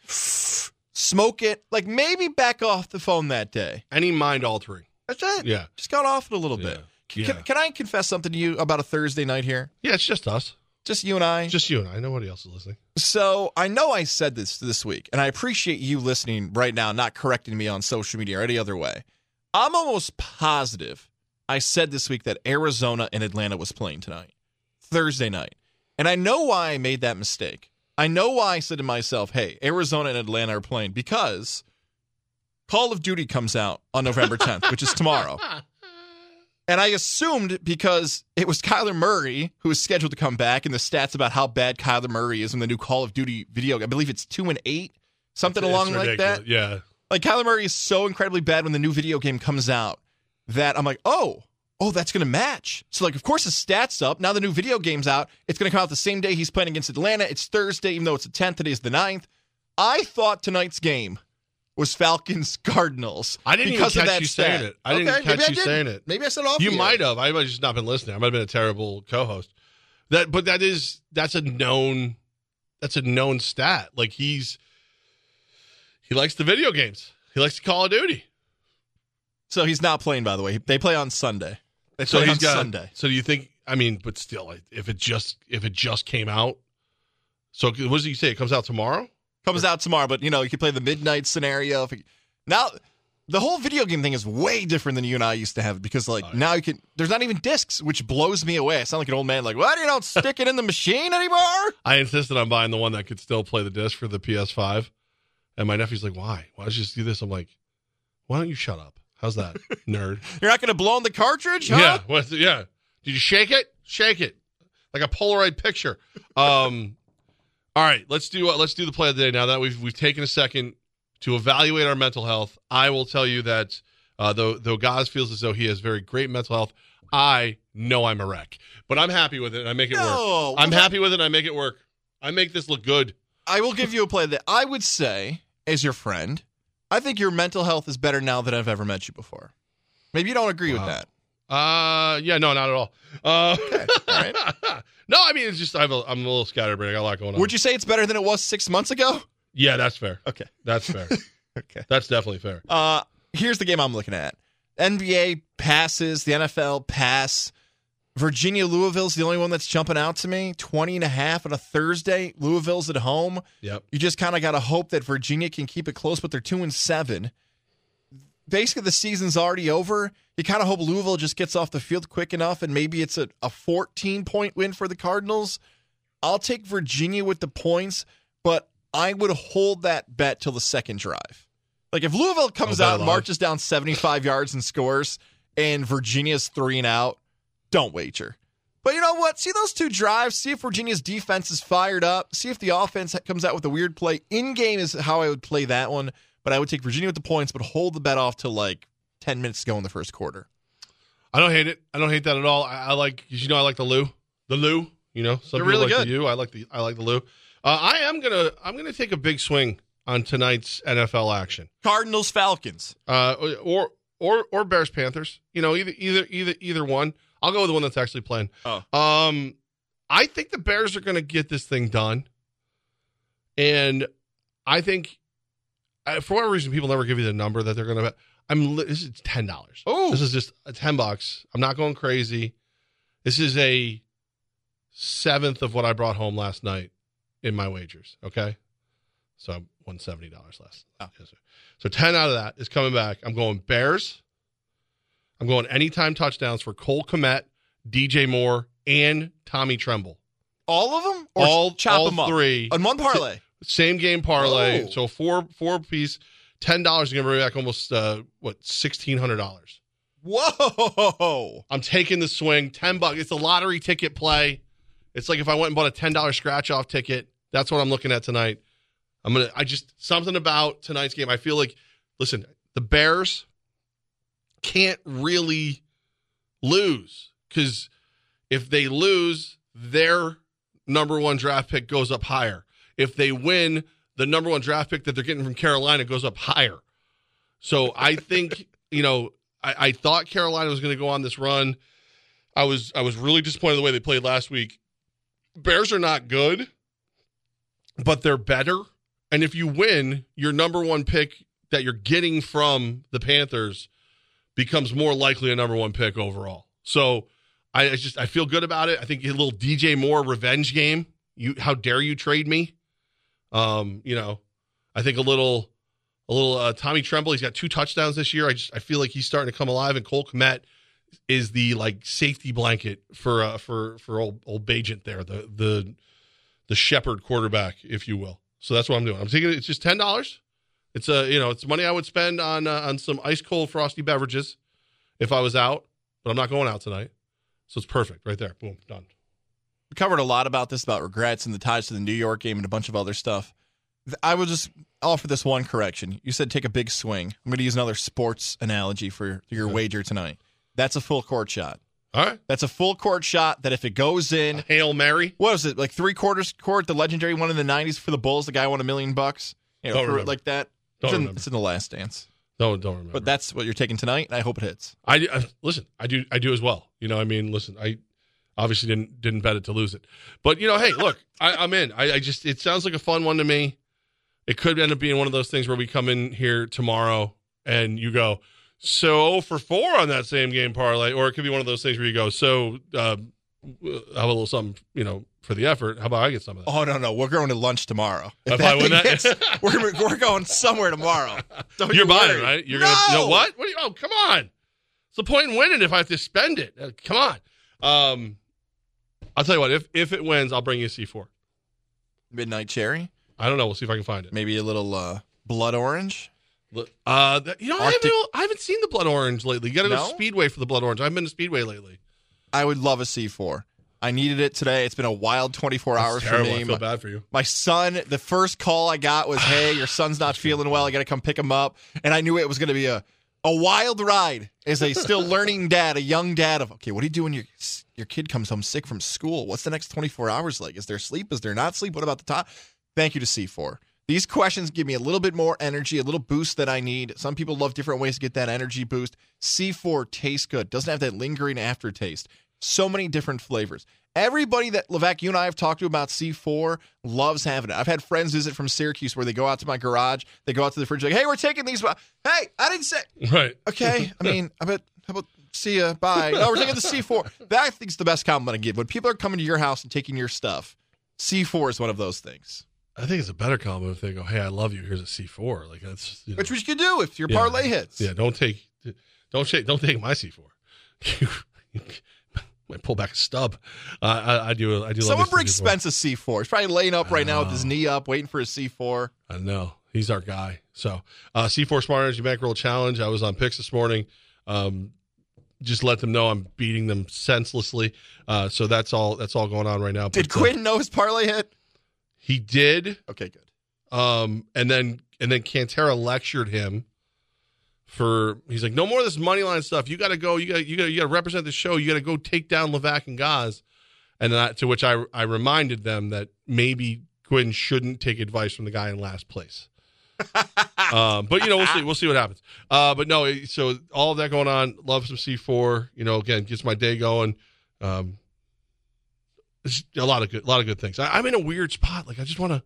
smoke it, like maybe back off the phone that day. Any mind altering, That's it. yeah, Just got off it a little Yeah. bit. Yeah. Can, can I confess something to you about a Thursday night here? yeah. It's just us, Just you and I. just you and I. Nobody else is listening. So I know I said this this week, and I appreciate you listening right now, not correcting me on social media or any other way. I'm almost positive I said this week that Arizona and Atlanta was playing tonight, Thursday night. And I know why I made that mistake. I know why I said to myself, hey, Arizona and Atlanta are playing because Call of Duty comes out on November <laughs> 10th, which is tomorrow. And I assumed because it was Kyler Murray who was scheduled to come back, and the stats about how bad Kyler Murray is in the new Call of Duty video. I believe it's two and eight, something It's along like that. Yeah. Like Kyler Murray is so incredibly bad when the new video game comes out that I'm like, oh, oh, that's going to match. So like, of course, his stats up. Now the new video game's out. It's going to come out the same day he's playing against Atlanta. It's Thursday, even though it's the 10th. Today's the 9th. I thought tonight's game was Falcons <laughs> Cardinals. I didn't because even of catch that you stat. saying it. I didn't catch I you didn't. saying it. Maybe I said off. You might have. I might have just not been listening. I might have been a terrible co-host. That, but that is that's a known that's a known stat. Like he's he likes the video games. He likes Call of Duty. So he's not playing, by the way. They play on Sunday. They So play he's on got. Sunday. So do you think? I mean, but still, if it just if it just came out. So what does he say? It comes out tomorrow. Comes out tomorrow, but you know, you can play the midnight scenario. If now, the whole video game thing is way different than you and I used to have because, like, Oh, yeah. now you can. There's not even discs, which blows me away. I sound like an old man. Like, what? You don't <laughs> stick it in the machine anymore? I insisted on buying the one that could still play the disc for the PS5, and my nephew's like, "Why? Why don't you just do this?" I'm like, "Why don't you shut up? How's that, nerd?" <laughs> You're not going to blow on the cartridge, huh? Yeah, what's yeah? Did you shake it? Shake it like a Polaroid picture. Um, <laughs> all right, let's do uh, let's do the play of the day. Now that we've we've taken a second to evaluate our mental health, I will tell you that uh, though though Gaz feels as though he has very great mental health, I know I'm a wreck, but I'm happy with it and I make it No, work. well, I'm happy with it. and I make it work. I make this look good. I will give you a play that I would say, as your friend, I think your mental health is better now than I've ever met you before. Maybe you don't agree Wow. with that. Uh, yeah, no, not at all. Uh, Okay, all right. <laughs> no, I mean it's just I have a, I'm a little scatterbrained. I got a lot going on. Would you say it's better than it was six months ago? Yeah, that's fair. Okay. That's fair. <laughs> Okay. that's definitely fair. Uh, here's the game I'm looking at. NBA passes, the NFL pass. Virginia Louisville's the only one that's jumping out to me. 20 and a half on a Thursday. Louisville's at home. Yep. You just kind of got to hope that Virginia can keep it close, but they're 2 and 7. Basically, the season's already over. You kind of hope Louisville just gets off the field quick enough, and maybe it's a, a 14 point win for the Cardinals. I'll take Virginia with the points, but I would hold that bet till the second drive. Like if Louisville comes oh, out and marches down 75 yards and scores, and Virginia's three and out, don't wager. But you know what? See those two drives. See if Virginia's defense is fired up. See if the offense comes out with a weird play. In game is how I would play that one. But I would take Virginia with the points, but hold the bet off till like 10 minutes to go in the first quarter. I don't hate it. I don't hate that at all. I, I like, you know, I like the Lou, the Lou. You know, some They're people really like good. the U. I like the, I like the Lou. Uh, I am gonna, I'm gonna take a big swing on tonight's NFL action. Cardinals, Falcons. Uh, or or or Bears Panthers. You know, either either either either one. I'll go with the one that's actually playing. Oh. Um, I think the Bears are going to get this thing done, and I think for whatever reason people never give you the number that they're going to. bet. I'm this is ten dollars. Ooh. This is just a ten bucks. I'm not going crazy. This is a seventh of what I brought home last night in my wagers. Okay, so I won seventy dollars less. Oh. So ten out of that is coming back. I'm going Bears. I'm going anytime touchdowns for Cole Kmet, DJ Moore, and Tommy Tremble. All of them? Or all chop all them up? three. On one parlay. Same game parlay. Oh. So four four piece, ten dollars. You're gonna bring back almost uh, what sixteen hundred dollars. Whoa. I'm taking the swing. Ten bucks. It's a lottery ticket play. It's like if I went and bought a ten dollar scratch off ticket. That's what I'm looking at tonight. I'm gonna. I just something about tonight's game. I feel like, listen, the Bears can't really lose because if they lose, their number one draft pick goes up higher. If they win, the number one draft pick that they're getting from Carolina goes up higher. So I think <laughs> you know I, I thought Carolina was going to go on this run. I was I was really disappointed the way they played last week. Bears are not good, but they're better. And if you win, your number one pick that you're getting from the Panthers becomes more likely a number one pick overall. So I, I just I feel good about it. I think a little DJ Moore revenge game. You how dare you trade me? Um, you know, I think a little a little uh, Tommy Tremble. He's got two touchdowns this year. I just I feel like he's starting to come alive. And Cole Kmet is the like safety blanket for uh, for for old old Bagent there, the the the shepherd quarterback, if you will. So that's what I'm doing. I'm thinking it's just ten dollars. It's a you know it's money I would spend on uh, on some ice cold frosty beverages if I was out, but I'm not going out tonight, so it's perfect right there. Boom, done. We covered a lot about this about regrets and the ties to the New York game and a bunch of other stuff. I will just offer this one correction. You said take a big swing. I'm going to use another sports analogy for your wager tonight. That's a full court shot. All right, That's a full court shot that if it goes in, hail mary. what was it like three quarters court? The legendary one in the '90s for the Bulls. The guy won a million bucks. You know, Don't for it remember. like that. Don't it's, in, remember. it's in the last dance. Don't don't remember. But that's what you're taking tonight, and I hope it hits. I, I listen. I do. I do as well. You know. I mean, listen. I obviously didn't didn't bet it to lose it, but you know, hey, look, I, I'm in. I, I just it sounds like a fun one to me. It could end up being one of those things where we come in here tomorrow and you go so for four on that same game parlay, or it could be one of those things where you go so uh, have a little something, you know, for the effort. How about I get some of that? Oh no, no, we're going to lunch tomorrow. <laughs> If that I win thing that- hits, we're, we're going somewhere tomorrow. Don't <laughs> You're you buying worry. right? You're no! gonna. You know what? What? Are you, oh, come on. What's the point in winning if I have to spend it? Uh, come on. Um, I'll tell you what. If if it wins, I'll bring you a C four. Midnight cherry, I don't know. We'll see if I can find it. maybe a little uh, blood orange. Uh, that- you know, I haven't, I haven't seen the blood orange lately. You got to go No? Speedway for the blood orange. I haven't been to Speedway lately. I would love a C4. I needed it today. It's been a wild 24 hours It's for me. I feel My, bad for you. my son, the first call I got was, "Hey, your son's not feeling well. I got to come pick him up." And I knew it was going to be a a wild ride as a still <laughs> learning dad, a young dad of, "Okay, what do you do when your your kid comes home sick from school? What's the next 24 hours like? Is there sleep? Is there not sleep? What about the top?" Thank you to C4. These questions give me a little bit more energy, a little boost that I need. Some people love different ways to get that energy boost. C4 tastes good, doesn't have that lingering aftertaste so many different flavors. Everybody that Levac, you and I have talked to about C4 loves having it. I've had friends visit from Syracuse where they go out to my garage, they go out to the fridge, like, hey, we're taking these. Hey, I didn't say. <laughs> Right. Okay. I mean, I bet. How about see ya? Bye. No, we're taking the C4. <laughs> That I think is the best compliment I give. When people are coming to your house and taking your stuff, C4 is one of those things. I think it's a better compliment if they go, "Hey, I love you. Here's a C4." Like that's you know. which we could do if your yeah, parlay hits. Yeah, don't take, don't take, don't take my C4. <laughs> I pull back a stub. Uh, I, I, do. I do. Someone bring Spence a C four. He's probably laying up right now with his uh, knee up, waiting for his C four. I know he's our guy. So uh, C four smart energy bankroll challenge. I was on picks this morning. Um, just let them know I'm beating them senselessly. Uh, so that's all. That's all going on right now. Did but, uh, Quinn know his parlay hit? He did. Okay, good. Um, and then and then Cantera lectured him for he's like, no more of this money line stuff. You got to go. You got you got you got to represent the show. You got to go take down Levac and Gaz. And then I, to which I I reminded them that maybe Quinn shouldn't take advice from the guy in last place. <laughs> um, but you know we'll see we'll see what happens. Uh, but no, so all of that going on. Love some C four. You know, again gets my day going. Um, a lot of good a lot of good things. I, I'm in a weird spot. Like I just want to.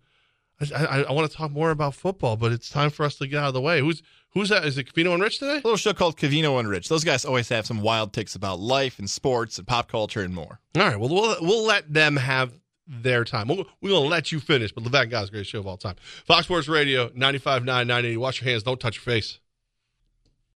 I, I, I want to talk more about football, but it's time for us to get out of the way. Who's who's that? Is it Cavino and Rich today? A little show called Cavino and Rich. Those guys always have some wild takes about life and sports and pop culture and more. All right. Well, we'll we'll let them have their time. We'll, we're gonna let you finish, but Levac Gaz's greatest show of all time. Fox Sports Radio 95.9, 980. Wash your hands. Don't touch your face.